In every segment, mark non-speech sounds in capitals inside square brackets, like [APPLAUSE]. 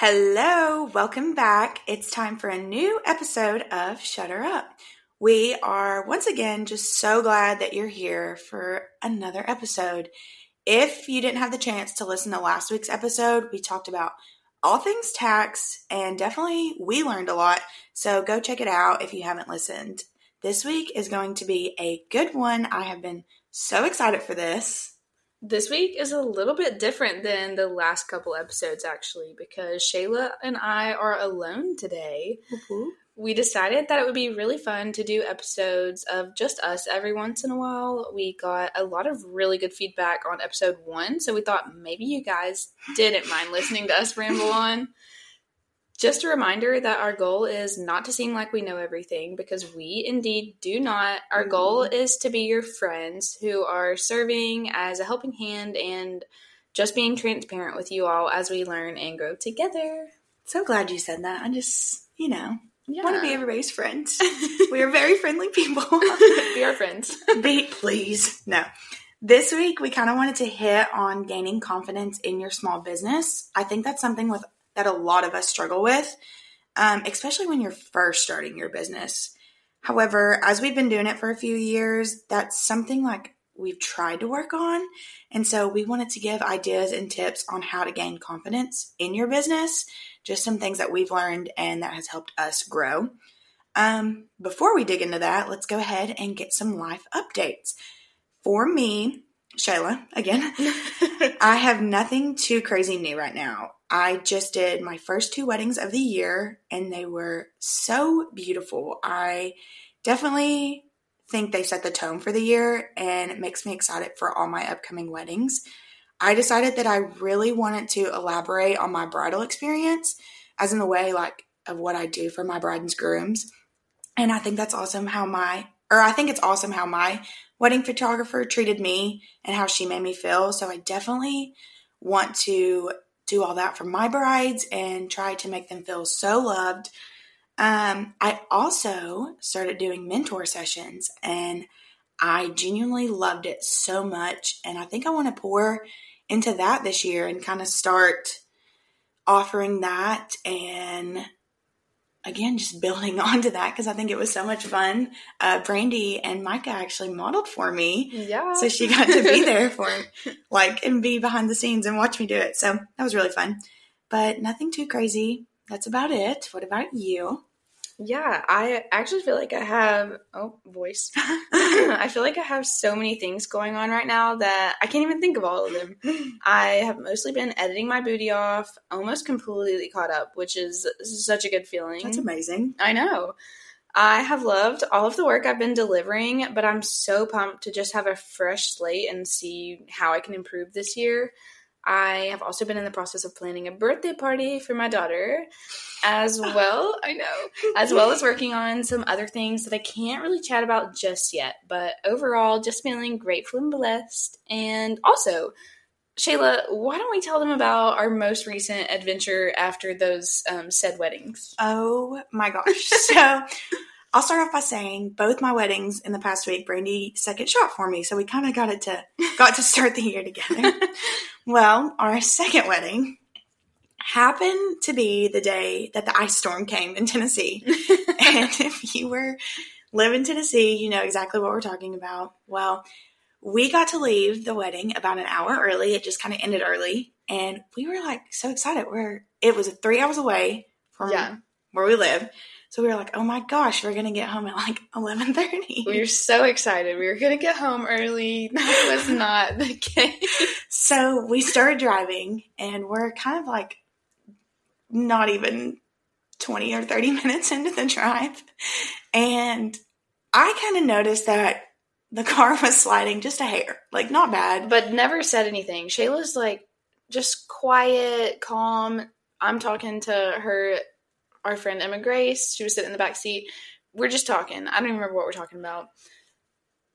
Hello, welcome back. It's time for a new episode of Shutter Up. We are once again just so glad that you're here for another episode. If you didn't have the chance to listen to last week's episode, we talked about all things tax and definitely we learned a lot. So go check it out if you haven't listened. This week is going to be a good one. I have been so excited for this. This week is a little bit different than the last couple episodes, actually, because Shayla and I are alone today. Mm-hmm. We decided that it would be really fun to do episodes of just us every once in a while. We got a lot of really good feedback on episode one, so we thought maybe you guys didn't mind listening to us ramble on. Just a reminder that our goal is not to seem like we know everything because we indeed do not. Our goal mm-hmm. is to be your friends who are serving as a helping hand and just being transparent with you all as we learn and grow together. So glad you said that. I just, you know, Yeah. want to be everybody's friends. [LAUGHS] we are very friendly people. [LAUGHS] be our friends. [LAUGHS] be please. No. This week we kind of wanted to hit on gaining confidence in your small business. I think that's something with that a lot of us struggle with, um, especially when you're first starting your business. However, as we've been doing it for a few years, that's something like we've tried to work on. And so we wanted to give ideas and tips on how to gain confidence in your business, just some things that we've learned and that has helped us grow. Um, before we dig into that, let's go ahead and get some life updates. For me, Shayla, again, [LAUGHS] I have nothing too crazy new right now. I just did my first two weddings of the year and they were so beautiful. I definitely think they set the tone for the year and it makes me excited for all my upcoming weddings. I decided that I really wanted to elaborate on my bridal experience, as in the way like of what I do for my brides and grooms. And I think that's awesome how my, or I think it's awesome how my wedding photographer treated me and how she made me feel. So I definitely want to do all that for my brides and try to make them feel so loved. Um, I also started doing mentor sessions and I genuinely loved it so much. And I think I want to pour into that this year and kind of start offering that and again just building [LAUGHS] onto that because I think it was so much fun. Uh, Brandy and Micah actually modeled for me, Yeah. so she got to be [LAUGHS] there for like and be behind the scenes and watch me do it. So that was really fun, but nothing too crazy. That's about it. What about you? Yeah, I actually feel like I have oh voice. [LAUGHS] I feel like I have so many things going on right now that I can't even think of all of them. [LAUGHS] I have mostly been editing my booty off, almost completely caught up, which is such a good feeling. That's amazing. I know. I have loved all of the work I've been delivering, but I'm so pumped to just have a fresh slate and see how I can improve this year. I have also been in the process of planning a birthday party for my daughter, as [LAUGHS] well. I know, as well as working on some other things that I can't really chat about just yet. But overall, just feeling grateful and blessed. And also, Shayla, why don't we tell them about our most recent adventure after those um, said weddings? Oh my gosh. [LAUGHS] So I'll start off by saying both my weddings in the past week, Brandy second shot for me. So we kind of got it to got to start the year together. [LAUGHS] well, our [LAUGHS] second wedding happened to be the day that the ice storm came in Tennessee. [LAUGHS] and if you were live in Tennessee, you know exactly what we're talking about. Well, we got to leave the wedding about an hour early. It just kind of ended early, and we were like so excited. We're it was three hours away from Yeah. where we live, so we were like, "Oh my gosh, we're gonna get home at like [LAUGHS] eleven 30. We were so excited. We were going to get home early. That was [LAUGHS] not the case. So we started driving, and we're kind of like not even 20 or 30 minutes into the drive. And I kind of noticed that the car was sliding just a hair, like not bad. But never said anything. Shayla's like just quiet, calm. I'm talking to her, our friend Emma Grace. She was sitting in the back seat. We're just talking. I don't even remember what we're talking about.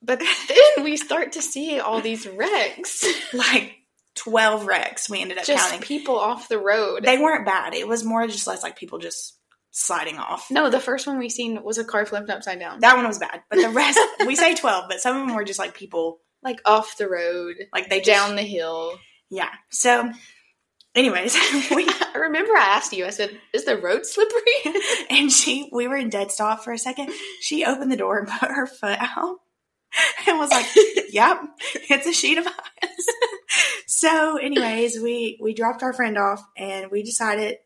But [LAUGHS] then we start to see all these wrecks. [LAUGHS] Like 12 wrecks we ended up just counting. people off the road. They weren't bad. It was more just less like people just sliding off. no, the first one we seen was a car flipped upside down. That one was bad. But the rest, [LAUGHS] we say 12, but some of them were just like people, like off the road, like they just, down the hill. Yeah. So anyways, [LAUGHS] we [LAUGHS] I remember I asked you, I said, is the road slippery? [LAUGHS] and she we were in dead stop for a second. She opened the door and put her foot out and was like, "Yep, it's a sheet of ice." so, anyways, we we dropped our friend off and we decided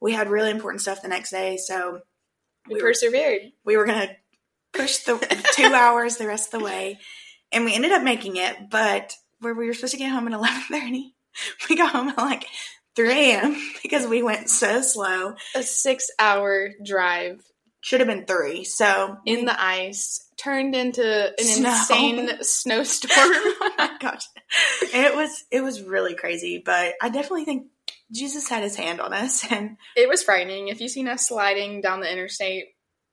we had really important stuff the next day, so we persevered. we were gonna push the two hours the rest of the way, and we ended up making it. But where we were supposed to get home at eleven thirty, [LAUGHS] we got home at like three a.m. because we went so slow. A six hour drive Should have been three. So in the ice turned into an Snow. insane snowstorm. [LAUGHS] oh my gosh, it was it was really crazy. But I definitely think Jesus had His hand on us, and it was frightening. If you seen us sliding down the interstate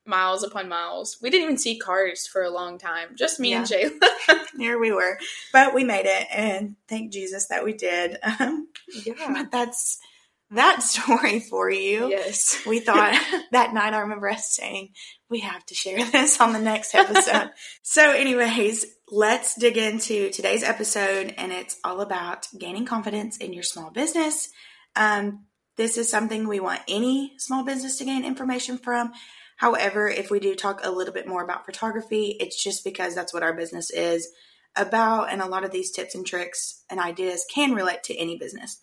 miles upon miles, we didn't even see cars for a long time. Just me and Shayla. [LAUGHS] [LAUGHS] here we were. But we made it, and thank Jesus that we did. [LAUGHS] Um, Yeah. but that's that story for you. Yes. We thought that night, I remember us saying, we have to share this on the next episode. so, anyways, let's dig into today's episode, and it's all about gaining confidence in your small business. Um, this is something we want any small business to gain information from. However, if we do talk a little bit more about photography, it's just because that's what our business is about, and a lot of these tips and tricks and ideas can relate to any business.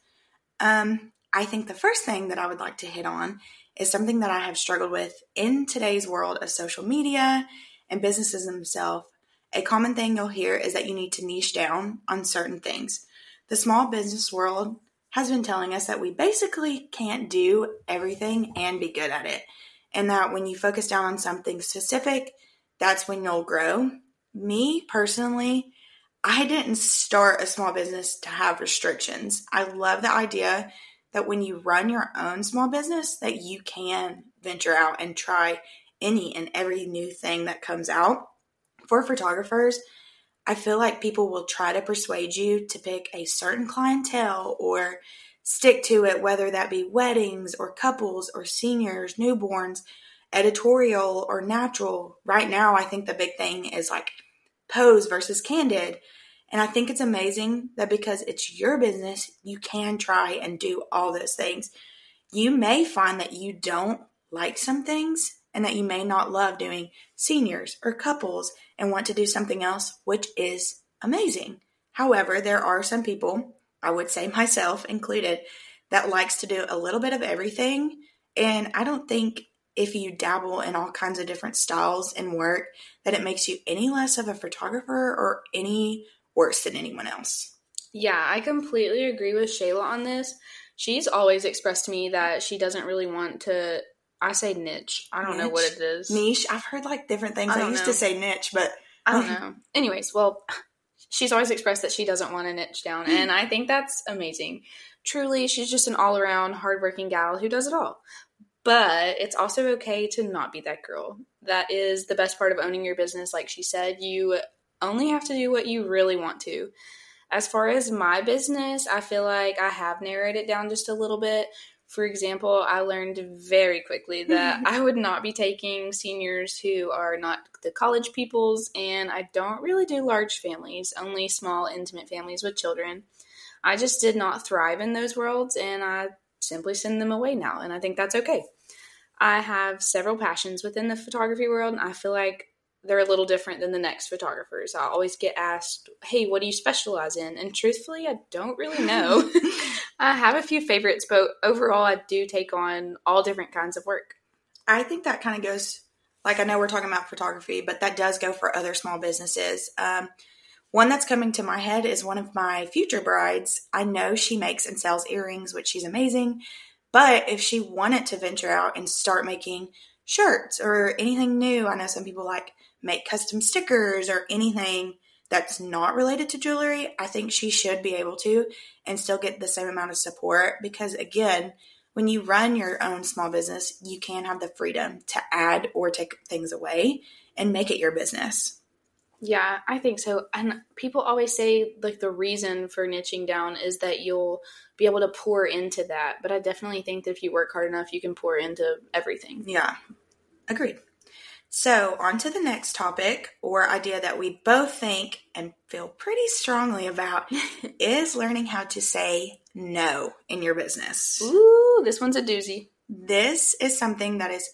Um, I think the first thing that I would like to hit on is something that I have struggled with in today's world of social media and businesses themselves. A common thing you'll hear is that you need to niche down on certain things. The small business world has been telling us that we basically can't do everything and be good at it, and that when you focus down on something specific, that's when you'll grow. Me personally, I didn't start a small business to have restrictions. I love the idea that when you run your own small business that you can venture out and try any and every new thing that comes out. For photographers, I feel like people will try to persuade you to pick a certain clientele or stick to it, whether that be weddings or couples or seniors, newborns, editorial or natural. Right now, I think the big thing is like pose versus candid. And I think it's amazing that because it's your business, you can try and do all those things. You may find that you don't like some things and that you may not love doing seniors or couples and want to do something else, which is amazing. However, there are some people, I would say myself included, that likes to do a little bit of everything. And I don't think if you dabble in all kinds of different styles and work that it makes you any less of a photographer or any worse than anyone else. Yeah, I completely agree with Shayla on this. She's always expressed to me that she doesn't really want to. I say niche. I don't know what it is. Niche. I've heard like different things. I I, used know. to say niche, but I don't know. Anyways, well, she's always expressed that she doesn't want to niche down, and I think that's amazing. Truly, she's just an all around hardworking gal who does it all. But it's also okay to not be that girl. That is the best part of owning your business. Like she said, you only have to do what you really want to. As far as my business, I feel like I have narrowed it down just a little bit. For example, I learned very quickly that [LAUGHS] I would not be taking seniors who are not the college peoples, and I don't really do large families, only small, intimate families with children. I just did not thrive in those worlds, and I simply send them away now, and I think that's okay. I have several passions within the photography world, and I feel like they're a little different than the next photographers. I always get asked, "Hey, what do you specialize in?" And truthfully, I don't really know. [LAUGHS] [LAUGHS] I have a few favorites, but overall, I do take on all different kinds of work. I think that kind of goes like I know we're talking about photography, but that does go for other small businesses. Um, one that's coming to my head is one of my future brides. I know she makes and sells earrings, which she's amazing. But if she wanted to venture out and start making shirts or anything new, I know some people like make custom stickers or anything that's not related to jewelry. I think she should be able to and still get the same amount of support because, again, when you run your own small business, you can have the freedom to add or take things away and make it your business. Yeah, I think so. And people always say like the reason for niching down is that you'll be able to pour into that. But I definitely think that if you work hard enough, you can pour into everything. Yeah, agreed. So, on to the next topic or idea that we both think and feel pretty strongly about [LAUGHS] is learning how to say no in your business. Ooh, this one's a doozy. This is something that is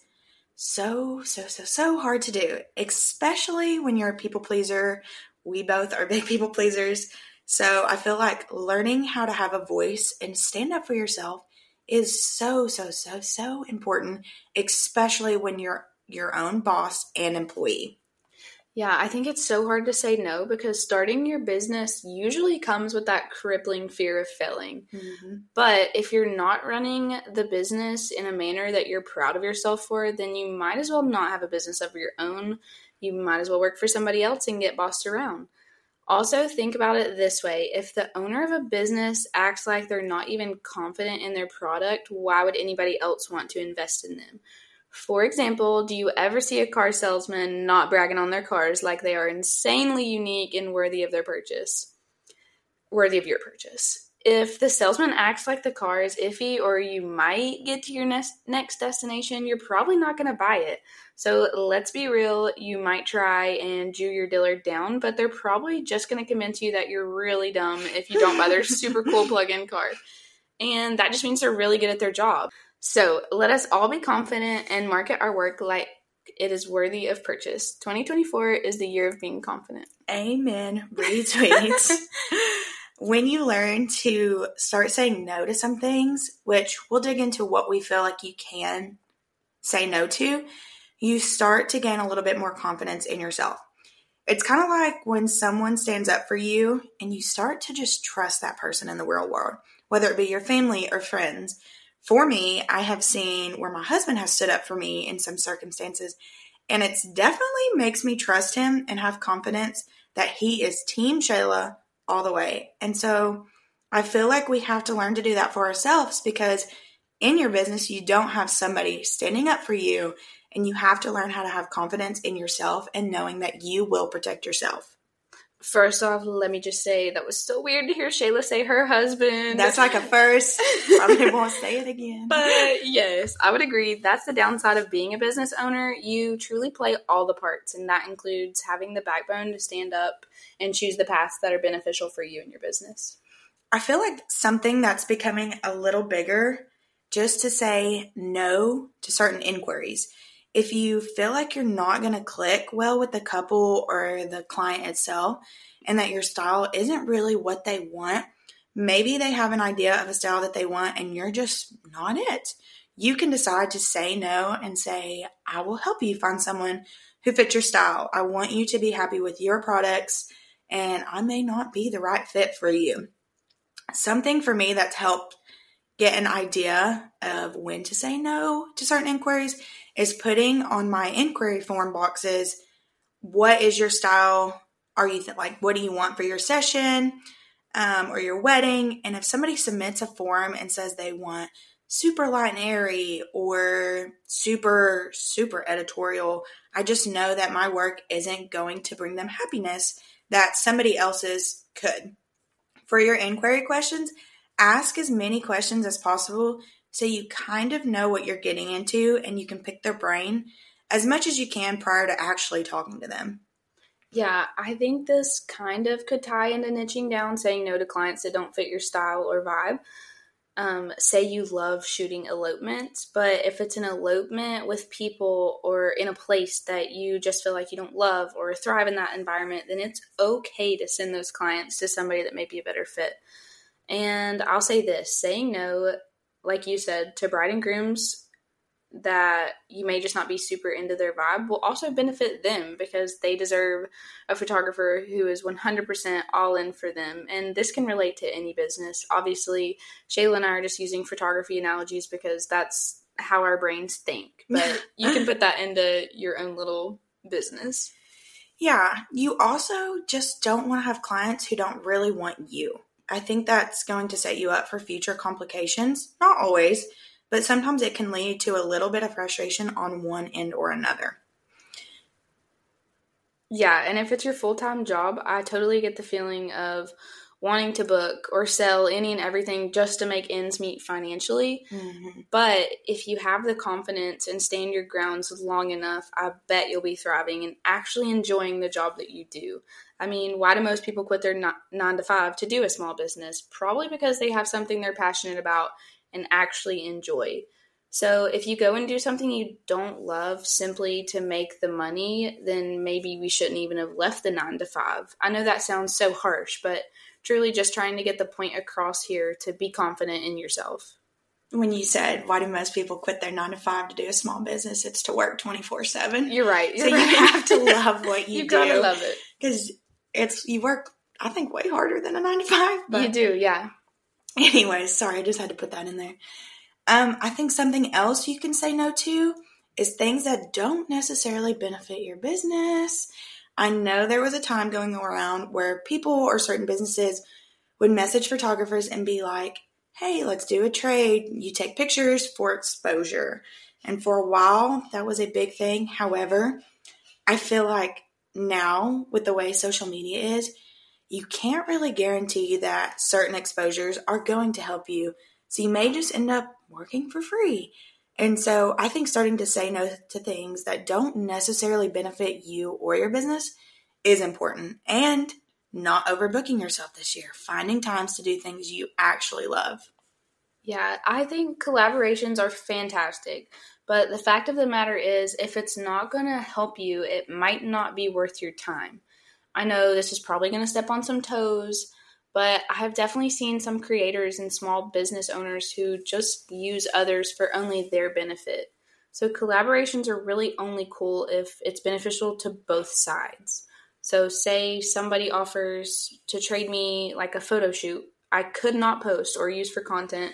so, so, so, so hard to do, especially when you're a people pleaser. We both are big [LAUGHS] people pleasers. So I feel like learning how to have a voice and stand up for yourself is so, so, so, so important, especially when you're your own boss and employee. Yeah, I think it's so hard to say no because starting your business usually comes with that crippling fear of failing. Mm-hmm. But if you're not running the business in a manner that you're proud of yourself for, then you might as well not have a business of your own. You might as well work for somebody else and get bossed around. Also, think about it this way if the owner of a business acts like they're not even confident in their product, why would anybody else want to invest in them? For example, do you ever see a car salesman not bragging on their cars like they are insanely unique and worthy of their purchase? Worthy of your purchase. If the salesman acts like the car is iffy or you might get to your next next destination, you're probably not going to buy it. So let's be real, you might try and Jew your dealer down, but they're probably just going to convince you that you're really dumb if you don't buy their [LAUGHS] super cool plug-in car. And that just means they're really good at their job. So let us all be confident and market our work like it is worthy of purchase. 2024 is the year of being confident. Amen. Retweets. [LAUGHS] when you learn to start saying no to some things, which we'll dig into what we feel like you can say no to, you start to gain a little bit more confidence in yourself. It's kind of like when someone stands up for you and you start to just trust that person in the real world, whether it be your family or friends for me, I have seen where my husband has stood up for me in some circumstances, and it's definitely makes me trust him and have confidence that he is Team Shayla all the way. And so I feel like we have to learn to do that for ourselves because in your business, you don't have somebody standing up for you, and you have to learn how to have confidence in yourself and knowing that you will protect yourself. First off, let me just say that was so weird to hear Shayla say her husband. That's like a first. Probably won't say it again. [LAUGHS] But yes, I would agree. That's the downside of being a business owner. You truly play all the parts, and that includes having the backbone to stand up and choose the paths that are beneficial for you and your business. I feel like something that's becoming a little bigger just to say no to certain inquiries if you feel like you're not going to click well with the couple or the client itself and that your style isn't really what they want, maybe they have an idea of a style that they want and you're just not it. You can decide to say no and say, I will help you find someone who fits your style. I want you to be happy with your products and I may not be the right fit for you. Something for me that's helped get an idea of when to say no to certain inquiries is putting on my inquiry form boxes what is your style? Are you th- like what do you want for your session um, or your wedding? And if somebody submits a form and says they want super light and airy or super super editorial i just know that my work isn't going to bring them happiness that somebody else's could. For your inquiry questions ask as many questions as possible so you kind of know what you're getting into and you can pick their brain as much as you can prior to actually talking to them. Yeah, I think this kind of could tie into niching down, saying no to clients that don't fit your style or vibe. Um, say you love shooting elopements, but if it's an elopement with people or in a place that you just feel like you don't love or thrive in that environment, then it's okay to send those clients to somebody that may be a better fit. And I'll say this saying no like you said, to bride and grooms that you may just not be super into their vibe will also benefit them because they deserve a photographer who is 100% all in for them. And this can relate to any business. Obviously, Shayla and I are just using photography analogies because that's how our brains think. [LAUGHS] But you can put that into your own little business. Yeah, you also just don't want to have clients who don't really want you. I think that's going to set you up for future complications. Not always, but sometimes it can lead to a little bit of frustration on one end or another. Yeah, and if it's your full time job, I totally get the feeling of wanting to book or sell any and everything just to make ends meet financially. Mm-hmm. But if you have the confidence and stand your grounds long enough, I bet you'll be thriving and actually enjoying the job that you do. I mean, why do most people quit their nine to five to do a small business? Probably because they have something they're passionate about and actually enjoy. So if you go and do something you don't love simply to make the money, then maybe we shouldn't even have left the nine to five. I know that sounds so harsh, but truly just trying to get the point across here to be confident in yourself. When you said, why do most people quit their nine to five to do a small business? It's to work 24 7. You're right. You're so right. you have to love what [LAUGHS] you You've do. got to love it. Because it's, you work, I think, way harder than a nine to five. But you do, yeah. Anyways, sorry, I just had to put that in there. Um, I think something else you can say no to is things that don't necessarily benefit your business. I know there was a time going around where people or certain businesses would message photographers and be like, hey, let's do a trade. You take pictures for exposure. And for a while, that was a big thing. However, I feel like now, with the way social media is, you can't really guarantee that certain exposures are going to help you. So you may just end up working for free. And so I think starting to say no to things that don't necessarily benefit you or your business is important. And not overbooking yourself this year, finding times to do things you actually love. Yeah, I think collaborations are fantastic. But the fact of the matter is, if it's not going to help you, it might not be worth your time. I know this is probably going to step on some toes, but I have definitely seen some creators and small business owners who just use others for only their benefit. So collaborations are really only cool if it's beneficial to both sides. So say somebody offers to trade me like a photo shoot I could not post or use for content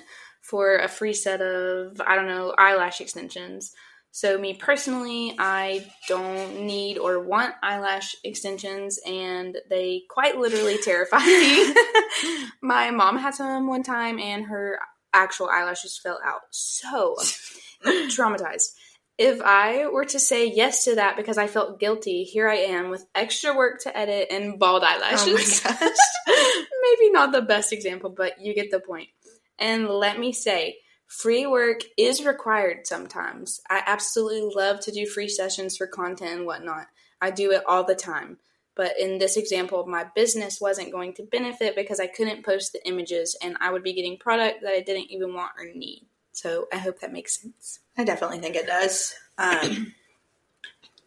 for a free set of I don't know eyelash extensions. So, me personally, I don't need or want eyelash extensions, and they quite literally [LAUGHS] terrify me. [LAUGHS] My mom had some one time, and her actual eyelashes fell out. So, [LAUGHS] traumatized. If I were to say yes to that because I felt guilty, here I am with extra work to edit and bald eyelashes. Oh my gosh. Maybe not the best example, but you get the point. And let me say, Free work is required sometimes. I absolutely love to do free sessions for content and whatnot. I do it all the time. But in this example, my business wasn't going to benefit because I couldn't post the images and I would be getting product that I didn't even want or need. So I hope that makes sense. I definitely think it does. Um,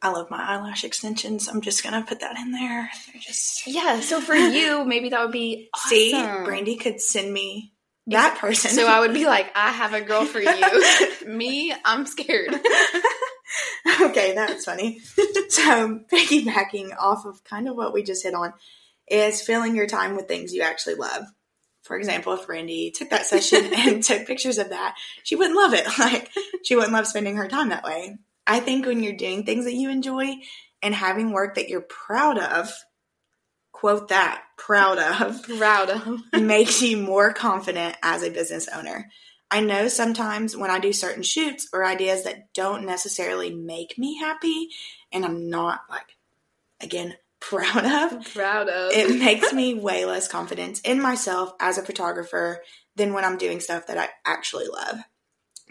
I love my eyelash extensions. I'm just gonna put that in there. They're just Yeah, so for you, maybe that would be awesome. see, Brandy could send me that person. So I would be like, I have a girl for you. [LAUGHS] Me, I'm scared. [LAUGHS] okay, that's funny. [LAUGHS] so, piggybacking off of kind of what we just hit on is filling your time with things you actually love. For example, if Brandy took that session and took pictures of that, she wouldn't love it. Like, she wouldn't love spending her time that way. I think when you're doing things that you enjoy and having work that you're proud of, quote that, proud of, Proud of. [LAUGHS] makes you more confident as a business owner. I know sometimes when I do certain shoots or ideas that don't necessarily make me happy and I'm not like, again, [LAUGHS] proud of, Proud of. it [LAUGHS] makes me way less confidence in myself as a photographer than when I'm doing stuff that I actually love.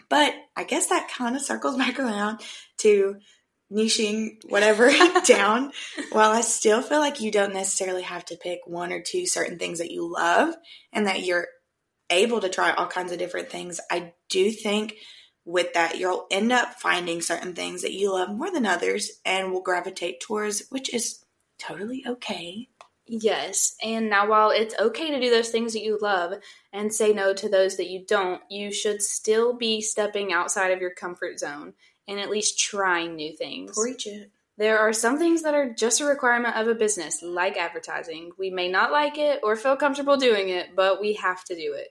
But I guess that kind of circles back around to niching whatever [LAUGHS] down. While I still feel like you don't necessarily have to pick one or two certain things that you love and that you're able to try all kinds of different things, I do think with that you'll end up finding certain things that you love more than others and will gravitate towards, which is totally okay. Yes, and now while it's okay to do those things that you love and say no to those that you don't, you should still be stepping outside of your comfort zone and at least trying new things. Preach it. There are some things that are just a requirement of a business, like advertising. We may not like it or feel comfortable doing it, but we have to do it.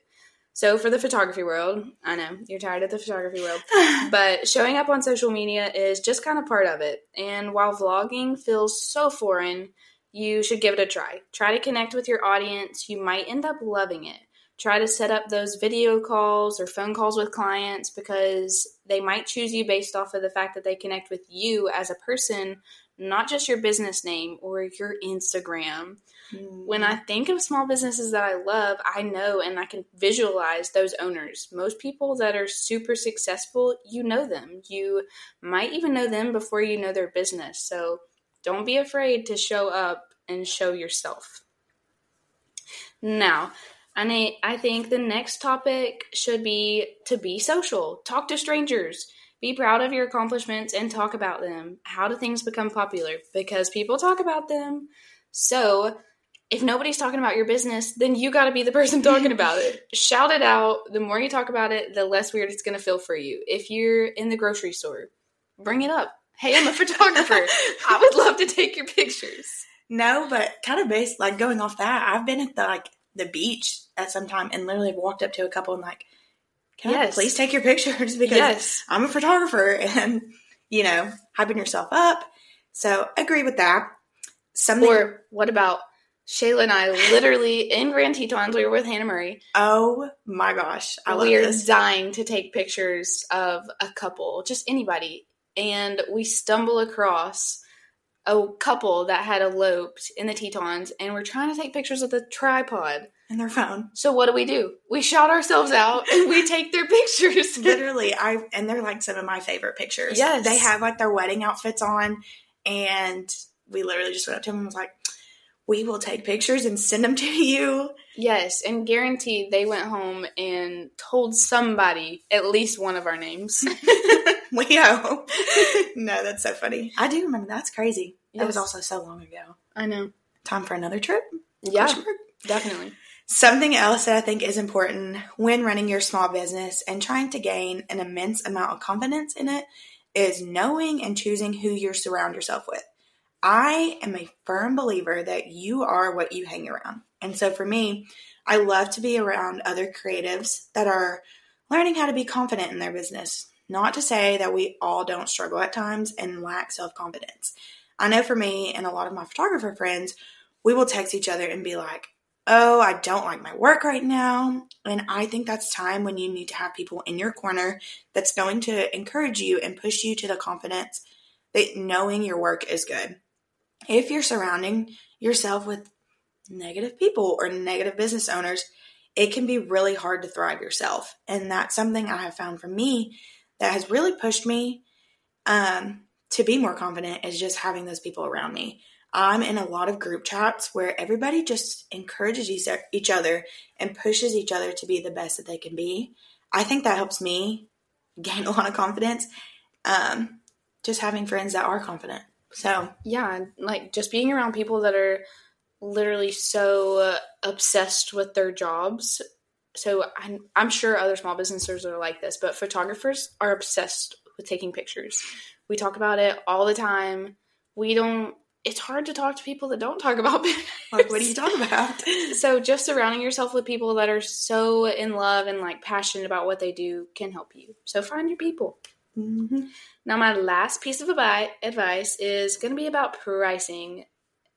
So, for the photography world, I know you're tired of the photography world, [LAUGHS] but showing up on social media is just kind of part of it. And while vlogging feels so foreign, you should give it a try. Try to connect with your audience. You might end up loving it. Try to set up those video calls or phone calls with clients because they might choose you based off of the fact that they connect with you as a person, not just your business name or your Instagram. Mm-hmm. When I think of small businesses that I love, I know and I can visualize those owners. Most people that are super successful, you know them. You might even know them before you know their business. So don't be afraid to show up and show yourself. Now, and I, think the next topic should be to be social, talk to strangers, be proud of your accomplishments and talk about them. How do things become popular? Because people talk about them. So, if nobody's talking about your business, then you got to be the person talking about it. [LAUGHS] Shout it out. The more you talk about it, the less weird it's going to feel for you. If you're in the grocery store, bring it up. Hey, I'm a [LAUGHS] photographer. I would love to take your pictures. No, but kind of based like going off that, I've been at the like the beach at some time and literally walked up to a couple and like, can yes. I please take your pictures [LAUGHS] because yes. I'm a photographer [LAUGHS] and you know hyping yourself up. So agree with that. Something. Or what about Shayla and I literally in Grand Tetons, we were with Hannah Murray. Oh my gosh. I we are dying to take pictures of a couple, just anybody. And we stumble across a couple that had eloped in the Tetons and we're trying to take pictures with a tripod and their phone. So what do we do? We shout ourselves out and we take their [LAUGHS] pictures. Literally, I and they're like some of my favorite pictures. Yes. They have like their wedding outfits on and we literally just went up to them and was like, we will take pictures and send them to you. Yes, and guaranteed they went home and told somebody at least one of our names. [LAUGHS] we [LAUGHS] hope. no, that's so funny. I do remember. That's crazy. Yes. That was also so long ago. I know. Time for another trip? Yeah, definitely. Something else that I think is important when running your small business and trying to gain an immense amount of confidence in it is knowing and choosing who you surround yourself with. I am a firm believer that you are what you hang around. And so for me, I love to be around other creatives that are learning how to be confident in their business. Not to say that we all don't struggle at times and lack self confidence. I know for me and a lot of my photographer friends, we will text each other and be like, oh, I don't like my work right now. And I think that's time when you need to have people in your corner that's going to encourage you and push you to the confidence that knowing your work is good if you're surrounding yourself with negative people or negative business owners, it can be really hard to thrive yourself. And that's something I have found for me that has really pushed me um, to be more confident is just having those people around me. I'm in a lot of group chats where everybody just encourages each other and pushes each other to be the best that they can be. I think that helps me [LAUGHS] gain a lot of confidence. Um, just having friends that are confident. So, yeah, like just being around people that are literally so obsessed with their jobs. So, I'm, I'm sure other small businesses are like this, but photographers are obsessed with taking pictures. We talk about it all the time. We don't it's hard to talk to people that don't talk about. [LAUGHS] Like, what do you talk about? [LAUGHS] so, just surrounding yourself with people that are so in love and like passionate about what they do can help you. So, find your people. Mm-hmm. Now, my last piece of advice is going to be about pricing.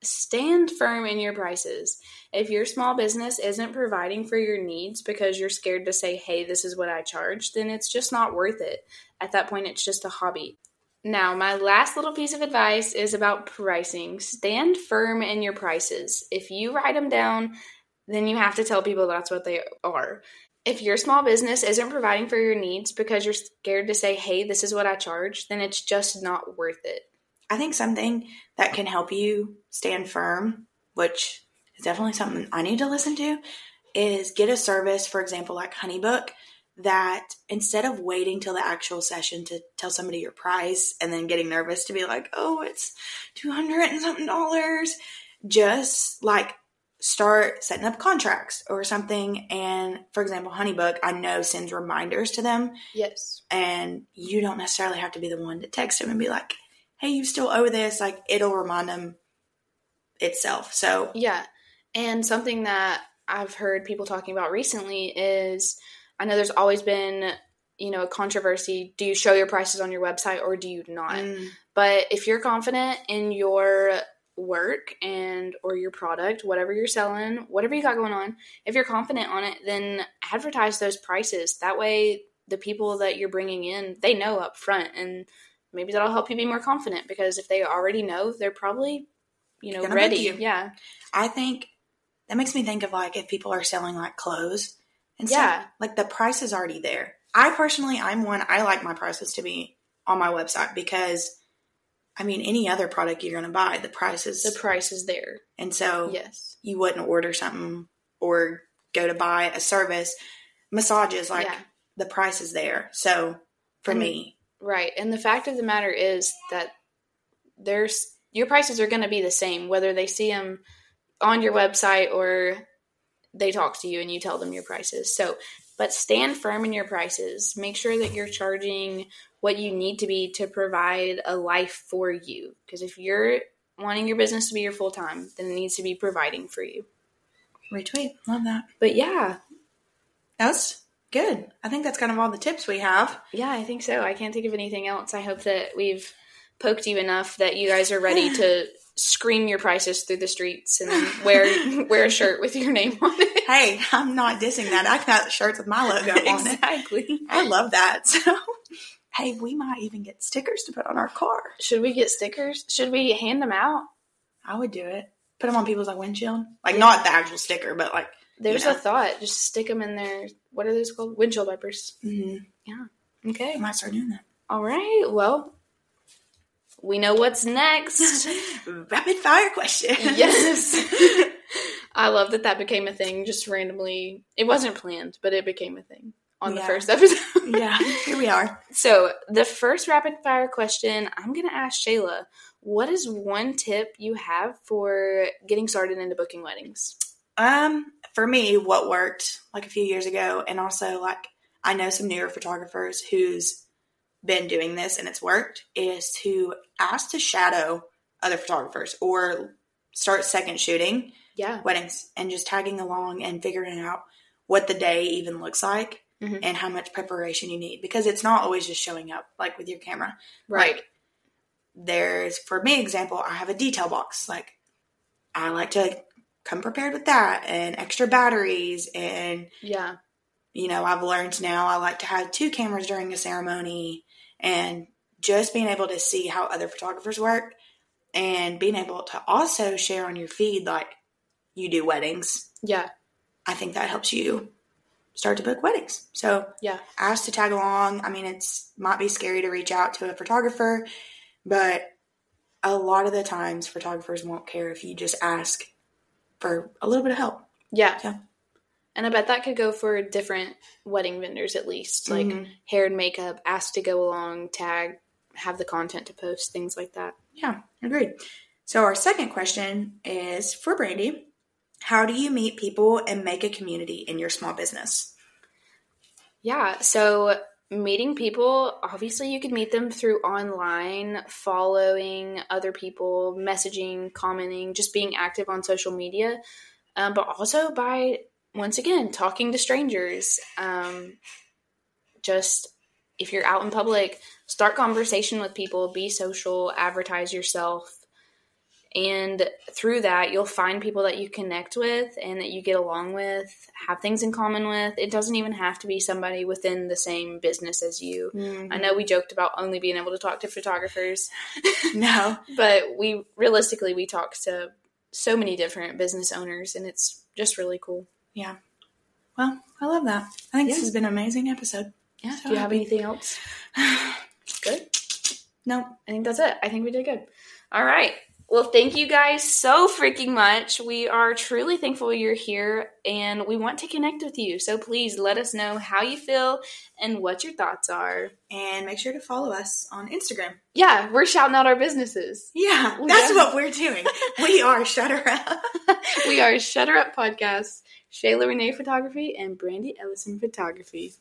Stand firm in your prices. If your small business isn't providing for your needs because you're scared to say, hey, this is what I charge, then it's just not worth it. At that point, it's just a hobby. Now, my last little piece of advice is about pricing. Stand firm in your prices. If you write them down, then you have to tell people that's what they are if your small business isn't providing for your needs because you're scared to say, hey, this is what I charge, then it's just not worth it. I think something that can help you stand firm, which is definitely something I need to listen to, is get a service, for example, like Honeybook, that instead of waiting till the actual session to tell somebody your price and then getting nervous to be like, oh, it's 200 and something dollars, just like start setting up contracts or something. And for example, Honeybook, I know sends reminders to them. Yes. And you don't necessarily have to be the one to text them and be like, hey, you still owe this. Like it'll remind them itself. So, yeah. And something that I've heard people talking about recently is I know there's always been, you know, a controversy. Do you show your prices on your website or do you not? Mm. But if you're confident in your work and or your product, whatever you're selling, whatever you got going on, if you're confident on it, then advertise those prices. That way the people that you're bringing in, they know up front and maybe that'll help you be more confident because if they already know, they're probably you know ready. you. Yeah. I think that makes me think of like if people are selling like clothes and Yeah. stuff, like the price is already there. I personally, I'm one, I like my prices to be on my website because, I mean, any other product you're going to buy, the price is, The price is there. and so Yes. you wouldn't order something or go to buy a service. Massages, like Yeah. the price is there. So for And- me, Right. And the fact of the matter is that there's your prices are going to be the same whether they see them on your website or they talk to you and you tell them your prices. So, but stand firm in your prices. Make sure that you're charging what you need to be to provide a life for you. Because if you're wanting your business to be your full time, then it needs to be providing for you. retweet. Love that. But yeah, That was good. I think that's kind of all the tips we have. Yeah, I think so. I can't think of anything else. I hope that we've poked you enough that you guys are ready to [SIGHS] scream your prices through the streets and wear [LAUGHS] wear a shirt with your name on it. Hey, I'm not dissing that. I got shirts with my logo on it. exactly. I love that. [LAUGHS] So, hey, we might even get stickers to put on our car. Should we get stickers? Should we hand them out? I would do it. Put them on people's like windshield, like Yeah. not the actual sticker, but like. There's know. a thought. Just stick them in there. What are those called? Windshield wipers. Mm-hmm. I Okay. might start doing that. All right. Well, we know what's next. [LAUGHS] Rapid fire question. yes. [LAUGHS] I love that that became a thing just randomly. It wasn't planned, but it became a thing on the first episode. [LAUGHS] yeah. Here we are. So, the first rapid fire question I'm going to ask Shayla What is one tip you have for getting started into booking weddings? Um, for me, what worked like a few years ago, and also like I know some newer photographers who's been doing this and it's worked, is to ask to shadow other photographers or start second shooting Yeah. weddings and just tagging along and figuring out what the day even looks like Mhm. and how much preparation you need because it's not always just showing up like with your camera. Right. Like there's for me example, I have a detail box. Like I like to come prepared with that and extra batteries and yeah. you know, I've learned now I like to have two cameras during a ceremony and just being able to see how other photographers work and being able to also share on your feed like you do weddings. Yeah. I think that helps you start to book weddings. So Yeah. ask to tag along. I mean, it's might be scary to reach out to a photographer, but a lot of the times photographers won't care if you just ask for a little bit of help. Yeah. Yeah. And I bet that could go for different wedding vendors at least, like Mhm. hair and makeup, ask to go along, tag, have the content to post, things like that. Yeah, agreed. So our second question is for Brandy. How do you meet people and make a community in your small business? Yeah, so meeting people, obviously you could meet them through online, following other people, messaging, commenting, just being active on social media, um, but also by, once again, talking to strangers. Um, just if you're out in public, start conversation with people, be social, advertise yourself. And through that, you'll find people that you connect with and that you get along with, have things in common with. It doesn't even have to be somebody within the same business as you. I know we joked about only being able to talk to photographers, [LAUGHS] No. but we realistically we talk to so many different business owners and it's just really cool. Yeah. Well, I love that. I think Yeah. this has been an amazing episode. Yeah. So Do you have anything else? [SIGHS] Good. No. I think that's it. I think we did good. All right. Well, thank you guys so freaking much. We are truly thankful you're here and we want to connect with you. So please let us know how you feel and what your thoughts are. And make sure to follow us on Instagram. Yeah, we're shouting out our businesses. Yeah, [LAUGHS] We that's what we're doing. We are Shutter Up. [LAUGHS] we are Shutter Up Podcasts, Shayla Renee Photography, and Brandy Ellison Photography.